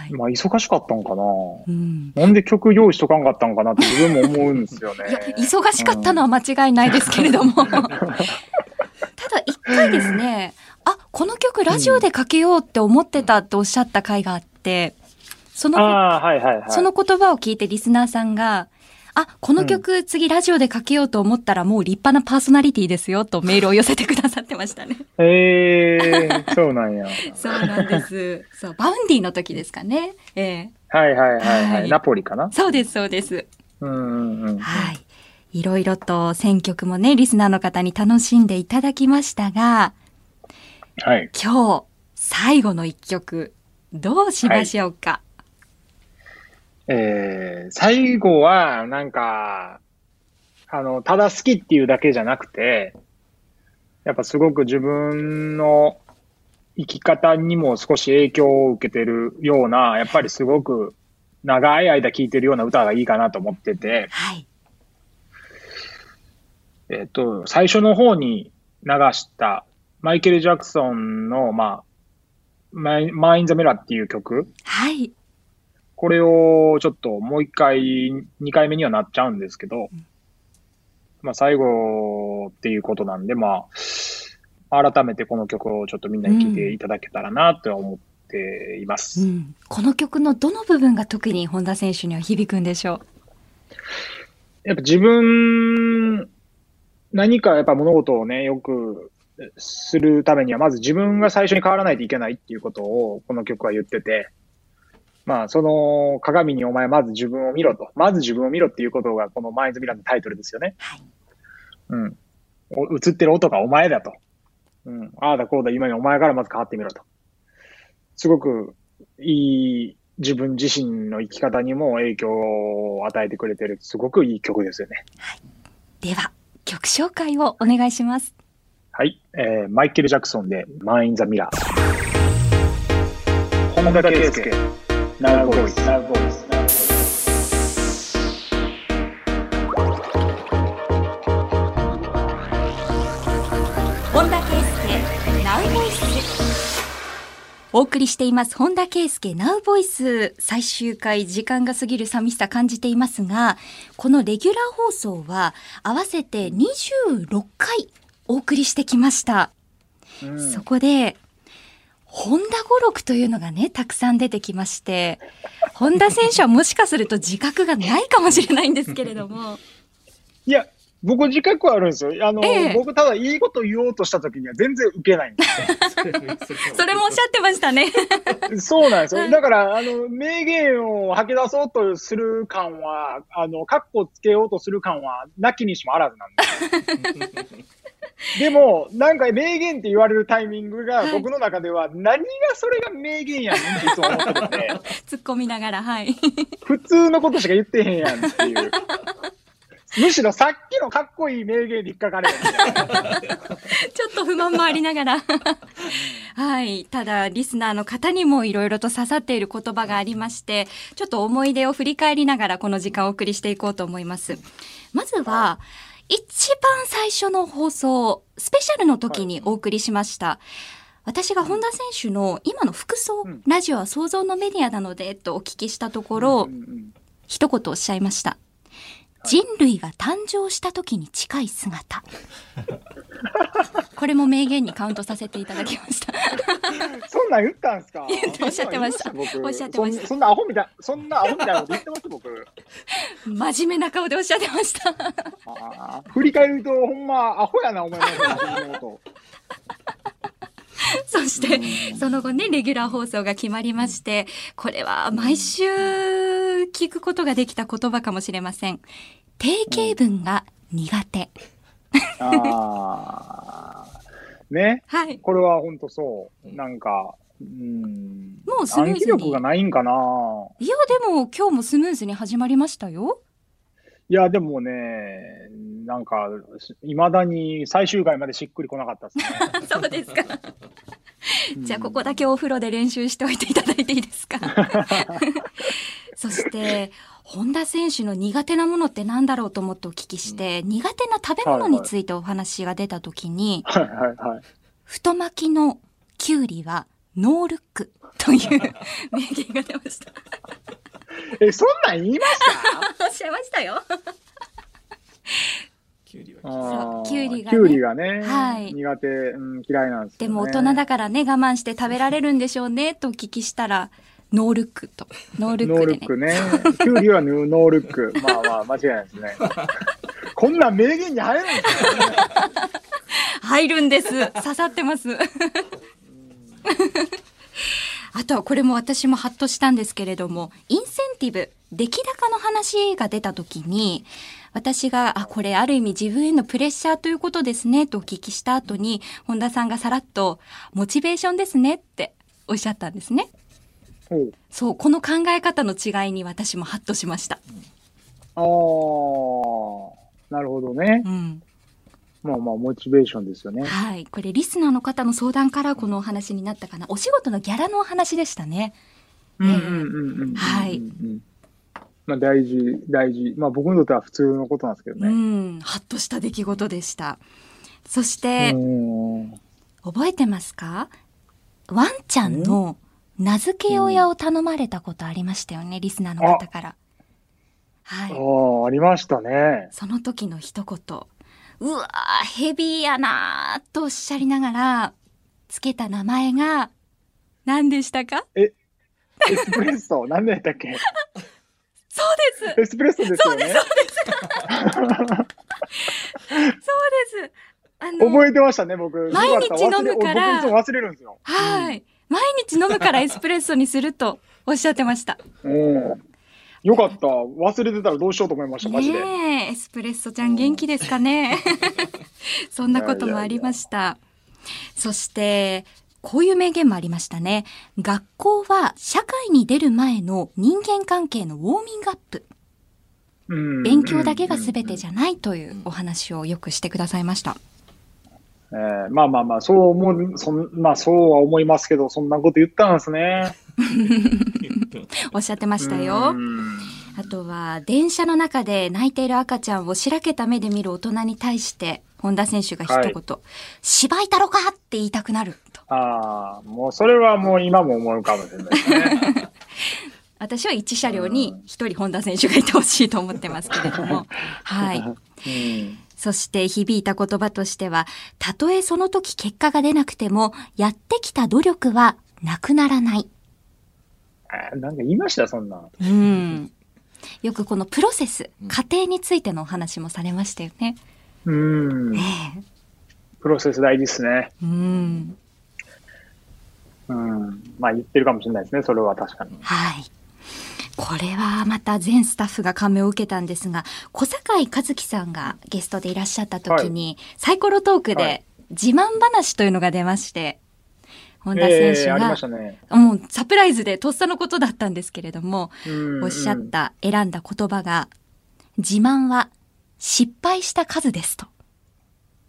[SPEAKER 2] い
[SPEAKER 1] まあ、忙しかったんかな。
[SPEAKER 2] うん。
[SPEAKER 1] なんで曲用意しとかんかったんかなって自分も思うんですよね
[SPEAKER 2] い。や、忙しかったのは間違いないですけれども。ただ一回ですね、あ、この曲ラジオでかけようって思ってたっておっしゃった回があって、その、
[SPEAKER 1] はいはいはい。
[SPEAKER 2] その言葉を聞いてリスナーさんが、あ、この曲、次ラジオでかけようと思ったらもう立派なパーソナリティですよと メールを寄せてくださってましたね。
[SPEAKER 1] ええー、そうなんや。
[SPEAKER 2] そうなんです。そう、バウンディの時ですかね。ええ
[SPEAKER 1] はいはいはいは。
[SPEAKER 2] はいい
[SPEAKER 1] ナポリかな？
[SPEAKER 2] そうです、そうです。
[SPEAKER 1] うんうんうん。
[SPEAKER 2] はい。いろいろと選曲もね、リスナーの方に楽しんでいただきましたが、
[SPEAKER 1] はい。
[SPEAKER 2] 今日、最後の一曲、どうしましょうか？
[SPEAKER 1] えー、最後は、なんか、あの、ただ好きっていうだけじゃなくて、やっぱすごく自分の生き方にも少し影響を受けてるような、やっぱりすごく長い間聴いてるような歌がいいかなと思ってて、
[SPEAKER 2] はい。
[SPEAKER 1] えっ、と、最初の方に流したマイケル・ジャクソンの、まあ、マイマイン・ザ・メラっていう曲、
[SPEAKER 2] はい。
[SPEAKER 1] これをちょっともう一回、二回目にはなっちゃうんですけど、まあ最後っていうことなんで、まあ、改めてこの曲をちょっとみんなに聴いていただけたらなと思っています。
[SPEAKER 2] うん。この曲のどの部分が特に本田選手には響くんでしょう？
[SPEAKER 1] やっぱ自分、何かやっぱ物事をね、よくするためには、まず自分が最初に変わらないといけないっていうことを、この曲は言ってて、まあ、その鏡にお前まず自分を見ろと。まず自分を見ろっていうことが、このマインズミラーのタイトルですよね。
[SPEAKER 2] はい。
[SPEAKER 1] うん。お映ってる音がお前だと。うん。ああだこうだ、今にお前からまず変わってみろと。すごくいい自分自身の生き方にも影響を与えてくれてる、すごくいい曲ですよね。
[SPEAKER 2] では、曲紹介をお願いします。
[SPEAKER 1] はい。えー、マイケル・ジャクソンで、マイン・ザ・ミラー。本田圭佑、ナウボイス。ナウボイス。
[SPEAKER 2] 本田圭佑、ナウボイス。お送りしています、本田圭佑、ナウボイス。最終回、時間が過ぎる寂しさ感じていますが、このレギュラー放送は、合わせて26回お送りしてきました。
[SPEAKER 1] うん
[SPEAKER 2] そこで、本田語録というのがね、たくさん出てきまして、本田選手はもしかすると自覚がないかもしれないんですけれども、
[SPEAKER 1] いや、僕自覚はあるんですよ。あの、
[SPEAKER 2] ええ
[SPEAKER 1] 僕ただいいこと言おうとした時には全然受けないんです
[SPEAKER 2] それもおっしゃってましたね。
[SPEAKER 1] よ。そうなんですよ。
[SPEAKER 2] はい
[SPEAKER 1] だから、あの、名言を吐き出そうとする感は、あの、カッコつけようとする感は、なきにしもあらずなんですよ。でも、なんか名言って言われるタイミングが
[SPEAKER 2] はい
[SPEAKER 1] 僕の中では、何がそれが名言やねんっていつも思ってて、
[SPEAKER 2] 突っ込みながら、はい。
[SPEAKER 1] 普通のことしか言ってへんやんっていう。むしろさっきのかっこいい名言に引っかかれよみたいな。
[SPEAKER 2] ちょっと不満もありながら。はい。ただ、リスナーの方にもいろいろと刺さっている言葉がありまして、ちょっと思い出を振り返りながらこの時間をお送りしていこうと思います。まずは、一番最初の放送、スペシャルの時にお送りしました。私が本田選手の今の服装、
[SPEAKER 1] うん
[SPEAKER 2] ラジオは想像のメディアなので、とお聞きしたところ、
[SPEAKER 1] うんうん
[SPEAKER 2] 一言おっしゃいました。人類が誕生した時に近い姿。これも名言にカウントさせていただきました。
[SPEAKER 1] そんなん言ったんすか？
[SPEAKER 2] 言っておっしゃってました
[SPEAKER 1] そんなん言い
[SPEAKER 2] おっしゃってました
[SPEAKER 1] そんそんなアホみたい、そんなアホみたいなこと言ってます僕。
[SPEAKER 2] 真面目な顔でおっしゃってました。
[SPEAKER 1] 振り返ると、ほんま、アホやな、思いますよ、自分のこ
[SPEAKER 2] そして、その後ね、レギュラー放送が決まりまして、これは毎週聞くことができた言葉かもしれません。定型文が苦手。
[SPEAKER 1] と。あーね？
[SPEAKER 2] はい。
[SPEAKER 1] これは本当そう。なんか、うん。
[SPEAKER 2] もうスムーズに
[SPEAKER 1] 暗記力がないんかな。
[SPEAKER 2] いや、でも今日もスムーズに始まりましたよ。
[SPEAKER 1] いや、でもね、なんか、いまだに最終回までしっくりこなかったですね。
[SPEAKER 2] そうですか。
[SPEAKER 1] うん
[SPEAKER 2] じゃあ、ここだけお風呂で練習しておいていただいていいですか？そして、本田選手の苦手なものって何だろうと思ってお聞きして、苦手な食べ物についてお話が出たときに、
[SPEAKER 1] はいはいはい。
[SPEAKER 2] 太巻きのキュウリはノールックという 名言が出ました。
[SPEAKER 1] え、そんなん言いました？
[SPEAKER 2] おっしゃいましたよ。
[SPEAKER 3] キュウリは
[SPEAKER 1] あー
[SPEAKER 2] キュウリがね
[SPEAKER 1] キュウリがね、
[SPEAKER 2] はい
[SPEAKER 1] 苦手、うん、嫌いなんですよ、ね。
[SPEAKER 2] でも大人だからね、我慢して食べられるんでしょうね、とお聞きしたら、ノールックと。ノールッ
[SPEAKER 1] ノー
[SPEAKER 2] クでね。
[SPEAKER 1] ルックね。キュウリはノールック。まあまあ、間違いないですね。こんなん名言に入るんですか
[SPEAKER 2] 入るんです。刺さってます。あとはこれも私もハッとしたんですけれども、インセンティブ、出来高の話が出た時に、私が、あ、これある意味自分へのプレッシャーということですね、とお聞きした後に、本田さんがさらっと、モチベーションですねっておっしゃったんですね。
[SPEAKER 1] おう
[SPEAKER 2] そう、この考え方の違いに私もハッとしました。
[SPEAKER 1] あー、なるほどね
[SPEAKER 2] う。ん。
[SPEAKER 1] まあまあ、モチベーションですよね。
[SPEAKER 2] はい。これリスナーの方の相談からこのお話になったかな。お仕事のギャラのお話でしたね。
[SPEAKER 1] うんうんうんうんうん。
[SPEAKER 2] はい
[SPEAKER 1] うんまあ、大事、大事。まあ、僕にとっては普通のことなんですけど
[SPEAKER 2] う
[SPEAKER 1] ね。
[SPEAKER 2] ん。ハッとした出来事でした。そして、
[SPEAKER 1] うん
[SPEAKER 2] 覚えてますか？ワンちゃんの名付け親を頼まれたことありましたよね、リスナーの方から。はい。
[SPEAKER 1] ああ、ありましたね。
[SPEAKER 2] その時の一言。うわーヘビーやなーとおっしゃりながら、つけた名前が、何でしたか？
[SPEAKER 1] エスプレッソ、何でやったっけ？
[SPEAKER 2] そうです
[SPEAKER 1] エスプレッソですよね。
[SPEAKER 2] そうです あの、
[SPEAKER 1] 覚えてましたね、僕。
[SPEAKER 2] 毎日飲むから
[SPEAKER 1] 僕い忘れるんですよ。
[SPEAKER 2] はい。毎日飲むからエスプレッソにするとおっしゃってました。
[SPEAKER 1] うん。よかった。忘れてたらどうしようと思いました、マジで。
[SPEAKER 2] ねえ、エスプレッソちゃん元気ですかね。そんなこともありました。そして、こういう名言もありましたね。学校は社会に出る前の人間関係のウォーミングアップ。
[SPEAKER 1] うん
[SPEAKER 2] 勉強だけが全てじゃないというお話をよくしてくださいました。
[SPEAKER 1] えーまあまあまあ、そう思う、そんまあそうは思いますけど、そんなこと言ったんですね。
[SPEAKER 2] おっしゃってましたよ。
[SPEAKER 1] うん
[SPEAKER 2] あとは、電車の中で泣いている赤ちゃんをしらけた目で見る大人に対して、本田選手が一言、
[SPEAKER 1] は
[SPEAKER 2] 芝居太郎か？って言いたくなると。
[SPEAKER 1] ああ、もうそれはもう今も思うかもしれないですね。
[SPEAKER 2] 私は一車両に一人本田選手がいてほしいと思ってますけれども。はい。
[SPEAKER 1] うん
[SPEAKER 2] そして響いた言葉としては、たとえその時結果が出なくても、やってきた努力はなくならない。
[SPEAKER 1] あーなんか言いました、そんな。
[SPEAKER 2] うん。よくこのプロセス、過程についてのお話もされましたよね。
[SPEAKER 1] うん
[SPEAKER 2] え。え
[SPEAKER 1] プロセス大事ですね。
[SPEAKER 2] うん。
[SPEAKER 1] うん。まあ言ってるかもしれないですね、それは確かに。
[SPEAKER 2] はい。これはまた全スタッフが感銘を受けたんですが、小坂井和樹さんがゲストでいらっしゃった時に、サイコロトーク
[SPEAKER 1] は
[SPEAKER 2] で
[SPEAKER 1] い
[SPEAKER 2] 自慢話というのが出まして、本田選手が、
[SPEAKER 1] ましたね。
[SPEAKER 2] もうサプライズでとっさのことだったんですけれども、
[SPEAKER 1] うん
[SPEAKER 2] おっしゃった、選んだ言葉が、自慢は失敗した数ですと。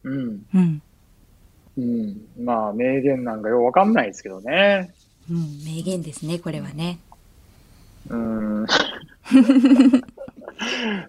[SPEAKER 1] うん。
[SPEAKER 2] うん。
[SPEAKER 1] うん。まあ、名言なんかようわかんないですけどね。
[SPEAKER 2] うん、名言ですね、これはね。
[SPEAKER 1] うん。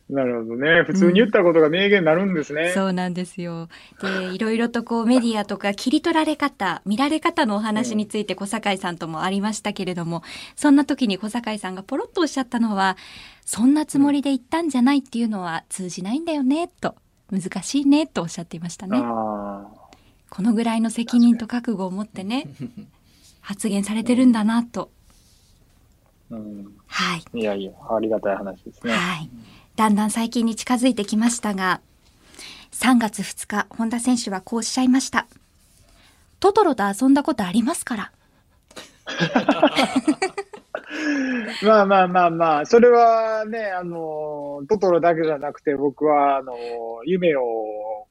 [SPEAKER 1] なるほどね。普通に言ったことが名言になるんですね。
[SPEAKER 2] そうなんですよ。で、いろいろとこうメディアとか切り取られ方、見られ方のお話について小坂井さんともありましたけれども、そんな時に小坂井さんがポロッとおっしゃったのは、そんなつもりで言ったんじゃないっていうのは通じないんだよね、と。難しいね、とおっしゃっていましたね。
[SPEAKER 1] あ
[SPEAKER 2] このぐらいの責任と覚悟を持ってね、発言されてるんだな、と。
[SPEAKER 1] ーうん。
[SPEAKER 2] はい。
[SPEAKER 1] いやいや、ありがたい話ですね。
[SPEAKER 2] はい。だんだん最近に近づいてきましたが、3月2日、本田選手はこうおっしゃいました。トトロと遊んだことありますから。
[SPEAKER 1] まあまあまあまあ、それはね、あの、トトロだけじゃなくて、僕は、あの、夢を、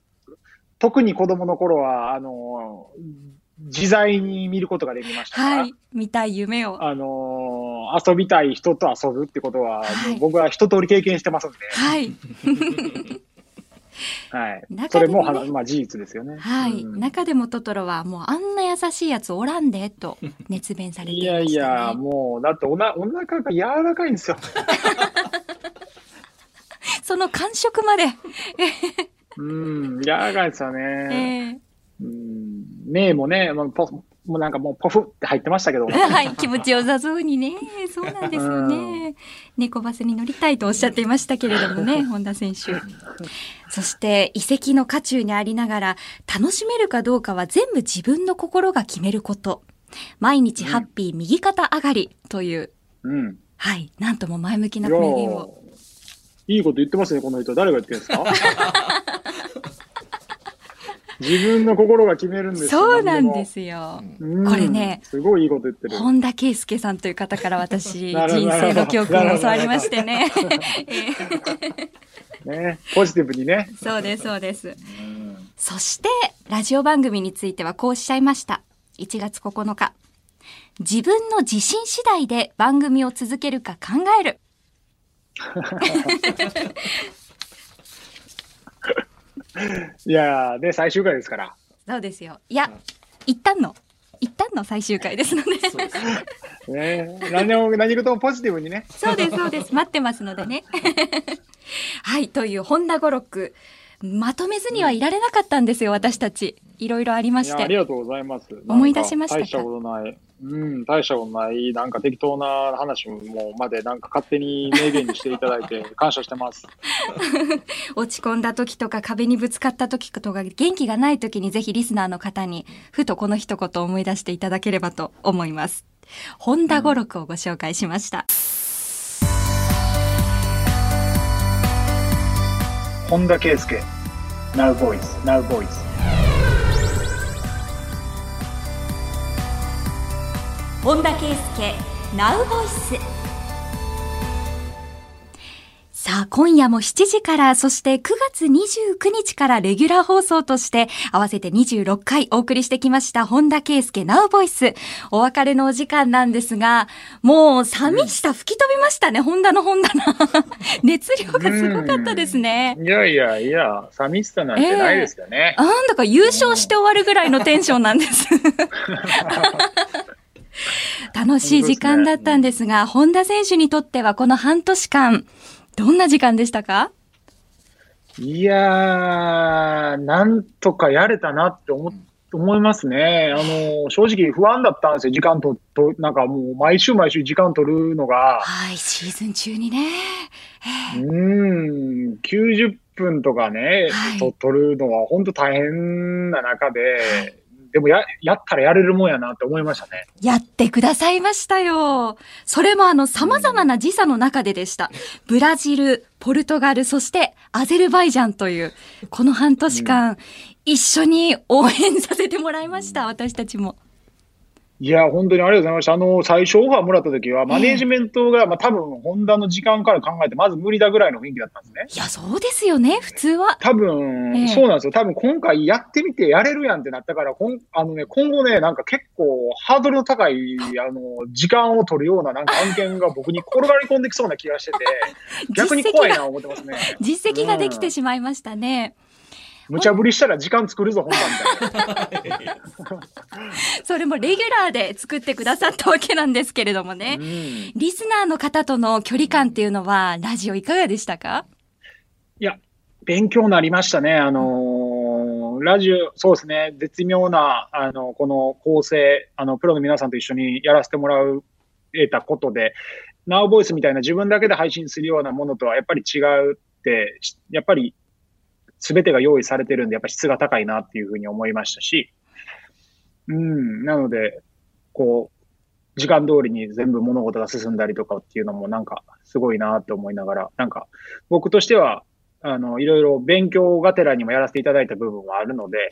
[SPEAKER 1] 特に子供の頃は、あの、自在に見ることができました
[SPEAKER 2] はい。見たい夢を。
[SPEAKER 1] あの、遊びたい人と遊ぶってことは、
[SPEAKER 2] はい
[SPEAKER 1] もう僕は一通り経験してますんで、
[SPEAKER 2] はい。
[SPEAKER 1] はい。
[SPEAKER 2] ね
[SPEAKER 1] それもは、まあ事実ですよね。
[SPEAKER 2] はい。
[SPEAKER 1] うん
[SPEAKER 2] 中でもトトロはもうあんな優しいやつおらんで、と 熱弁されていました、ね。
[SPEAKER 1] いやいや、もう、だっておな、お腹が柔らかいんですよ。
[SPEAKER 2] その感触まで。
[SPEAKER 1] うん、柔らかいですよ
[SPEAKER 2] え
[SPEAKER 1] ね。
[SPEAKER 2] ー
[SPEAKER 1] うん、目もね、もうポもうなんかもうポフって入ってましたけど、
[SPEAKER 2] はい、気持ちよさそうにね。そうなんですよね。猫バスに乗りたいとおっしゃっていましたけれどもね、本田選手。そして、遺跡の渦中にありながら、楽しめるかどうかは全部自分の心が決めること。毎日ハッピー右肩上がりという、
[SPEAKER 1] うん。
[SPEAKER 2] はい、なんとも前向き
[SPEAKER 1] い
[SPEAKER 2] な名言を。
[SPEAKER 1] いいこと言ってますね、この人。誰が言ってるんですか？自分の心が決めるんですよ
[SPEAKER 2] そうなんで。すよ。
[SPEAKER 1] うん
[SPEAKER 2] これね
[SPEAKER 1] すごいいいこと言ってる。
[SPEAKER 2] 本田圭佑さんという方から私、人生の教訓を教わりましてね。え
[SPEAKER 1] ね、ポジティブにね。
[SPEAKER 2] ーそうです、そうです。
[SPEAKER 1] うん
[SPEAKER 2] そして、ラジオ番組についてはこうおっしゃいました。1月9日。自分の自信次第で番組を続けるか考える。
[SPEAKER 1] いやー、で、最終回ですから。
[SPEAKER 2] そうですよ。いや、一旦の、一旦の最終回ですので。
[SPEAKER 3] ね。
[SPEAKER 1] ね、何でも、何事もポジティブにね。
[SPEAKER 2] そうです、そうです。待ってますのでね。はい、という本田語録。まとめずにはいられなかったんですよ、私たち。いろいろありま
[SPEAKER 1] いや、あり
[SPEAKER 2] して。
[SPEAKER 1] がとうございます。
[SPEAKER 2] 思い出しました
[SPEAKER 1] 大したことない。うん、大したことない、なんか適当な話もまで、なんか勝手に名言にしていただいて、感謝してます。
[SPEAKER 2] 落ち込んだ時とか壁にぶつかった時とか元気がない時にぜひリスナーの方にふとこの一言を思い出していただければと思います。本田語録をご紹介しました。
[SPEAKER 1] 本田圭佑、Now Voice, Now Voice。
[SPEAKER 2] 本田圭佑 Now Voice さあ、今夜も7時から、そして9月29日からレギュラー放送として、合わせて26回お送りしてきました、本田圭佑 Now Voice。お別れのお時間なんですが、もう寂しさ吹き飛びましたね、本田の本棚。熱量がすごかったですね。
[SPEAKER 1] いやいやいや、寂しさなんてないですよね。
[SPEAKER 2] なんだか優勝して終わるぐらいのテンションなんです。楽しい時間だったんですが、本田選手にとってはこの半年間、どんな時間でしたか？
[SPEAKER 1] いやー、なんとかやれたなって思思いますね。あの、正直不安だったんですよ。時間と、と、なんかもう毎週毎週時間取るのが、
[SPEAKER 2] はい、シーズン中にね。
[SPEAKER 1] うーん、90分とかね、
[SPEAKER 2] はい。
[SPEAKER 1] と取るのは本当大変な中で、でもや、やったらやれるもんやなって思いましたね。
[SPEAKER 2] やってくださいましたよ。それもあの様々な時差の中ででした。ブラジル、ポルトガル、そしてアゼルバイジャンという、この半年間、一緒に応援させてもらいました、私たちも。
[SPEAKER 1] いや、本当にありがとうございました。あの、最初オファーもらった時は、マネージメントが、まあ多分、ホンダの時間から考えて、まず無理だぐらいの雰囲気だったんですね。
[SPEAKER 2] いや、そうですよね、普通は。
[SPEAKER 1] 多分、
[SPEAKER 2] ええ
[SPEAKER 1] そうなんですよ。多分今回やってみてやれるやんってなったから、こんあのね、今後ね、なんか結構ハードルの高い、あの、時間を取るようななんか案件が僕に転がり込んできそうな気がしてて、逆に怖いな思ってますね。
[SPEAKER 2] 実績ができてしまいましたね。
[SPEAKER 1] 無茶ぶりしたら時間作るぞ、本番みたいな。
[SPEAKER 2] それもレギュラーで作ってくださったわけなんですけれどもね。
[SPEAKER 1] うん
[SPEAKER 2] リスナーの方との距離感っていうのは、ラジオいかがでしたか？
[SPEAKER 1] いや、勉強になりましたね。あのーラジオ、そうですね、絶妙な、あの、この構成、あの、プロの皆さんと一緒にやらせてもらう、得たことで、ナウボイスみたいな自分だけで配信するようなものとはやっぱり違うって、しやっぱり全てが用意されてるんで、やっぱ質が高いなっていうふうに思いましたし、うん、なので、こう、時間通りに全部物事が進んだりとかっていうのもなんかすごいなって思いながら、なんか僕としては、あの、いろいろ勉強がてらにもやらせていただいた部分はあるので、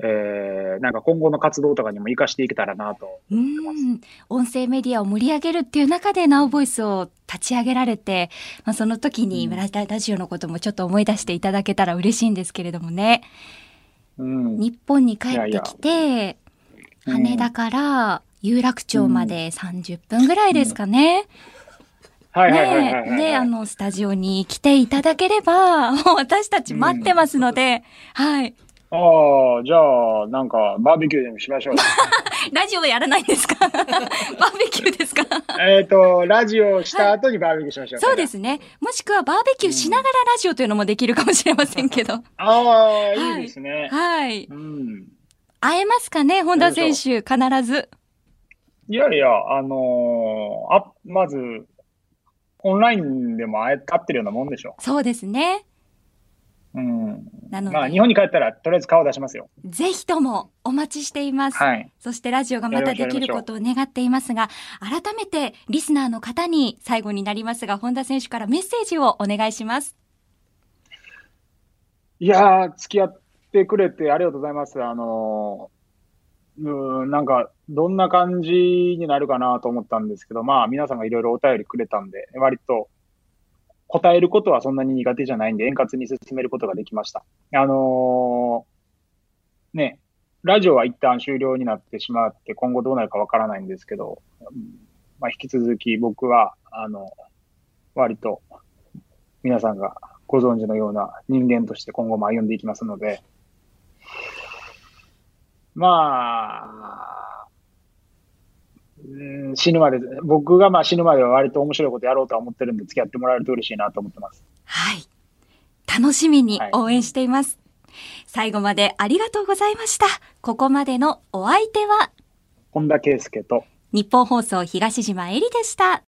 [SPEAKER 2] ええ
[SPEAKER 1] えー、なんか今後の活動とかにも活かしていけたらなと。
[SPEAKER 2] うん。音声メディアを盛り上げるっていう中で、ナウボイスを立ち上げられて、まあ、その時に
[SPEAKER 1] うん
[SPEAKER 2] ララジオのこともちょっと思い出していただけたら嬉しいんですけれどもね。
[SPEAKER 1] うん。
[SPEAKER 2] 日本に帰ってきて、
[SPEAKER 1] うん
[SPEAKER 2] 羽田から有楽町まで30分ぐらいですかね。ねで、あの、スタジオに来ていただければ、もう私たち待ってますので、はい。
[SPEAKER 1] ああ、じゃあ、なんか、バーベキューでもしましょう。
[SPEAKER 2] ラジオやらないんですか？バーベキューですか？
[SPEAKER 1] えっと、ラジオした後にバーベキューしましょう。
[SPEAKER 2] そうですね。もしくはバーベキューしながらラジオというのもできるかもしれませんけど。
[SPEAKER 1] ああ、
[SPEAKER 2] はい
[SPEAKER 1] いいですね。
[SPEAKER 2] はい。
[SPEAKER 1] うん。
[SPEAKER 2] 会えますかね？本田選手、必ず。
[SPEAKER 1] いやいや、あのーあ、まず、オンラインでも会え会ってるようなもんでしょ。
[SPEAKER 2] そうですね。
[SPEAKER 1] うん。
[SPEAKER 2] なので、
[SPEAKER 1] まあ、日本に帰ったら、とりあえず顔出しますよ。
[SPEAKER 2] ぜひともお待ちしています。
[SPEAKER 1] はい。
[SPEAKER 2] そしてラジオがまたできることを願っていますが、改めてリスナーの方に最後になりますが、本田選手からメッセージをお願いします。
[SPEAKER 1] いやー、付き合ってくれてありがとうございます。あのー、うん、なんか、どんな感じになるかなと思ったんですけど、まあ、皆さんがいろいろお便りくれたんで、割と、答えることはそんなに苦手じゃないんで、円滑に進めることができました。あのーね、ラジオは一旦終了になってしまって、今後どうなるかわからないんですけど、まあ、引き続き僕は、あの、割と、皆さんがご存知のような人間として今後も歩んでいきますので、まあ、うん死ぬまで、僕がまあ死ぬまでは割と面白いことやろうとは思ってるんで、付き合ってもらえると嬉しいなと思ってます。
[SPEAKER 2] はい。楽しみに応援しています。最後までありがとうございました。ここまでのお相手は、
[SPEAKER 1] 本田圭佑と、
[SPEAKER 2] 日本放送東島えりでした。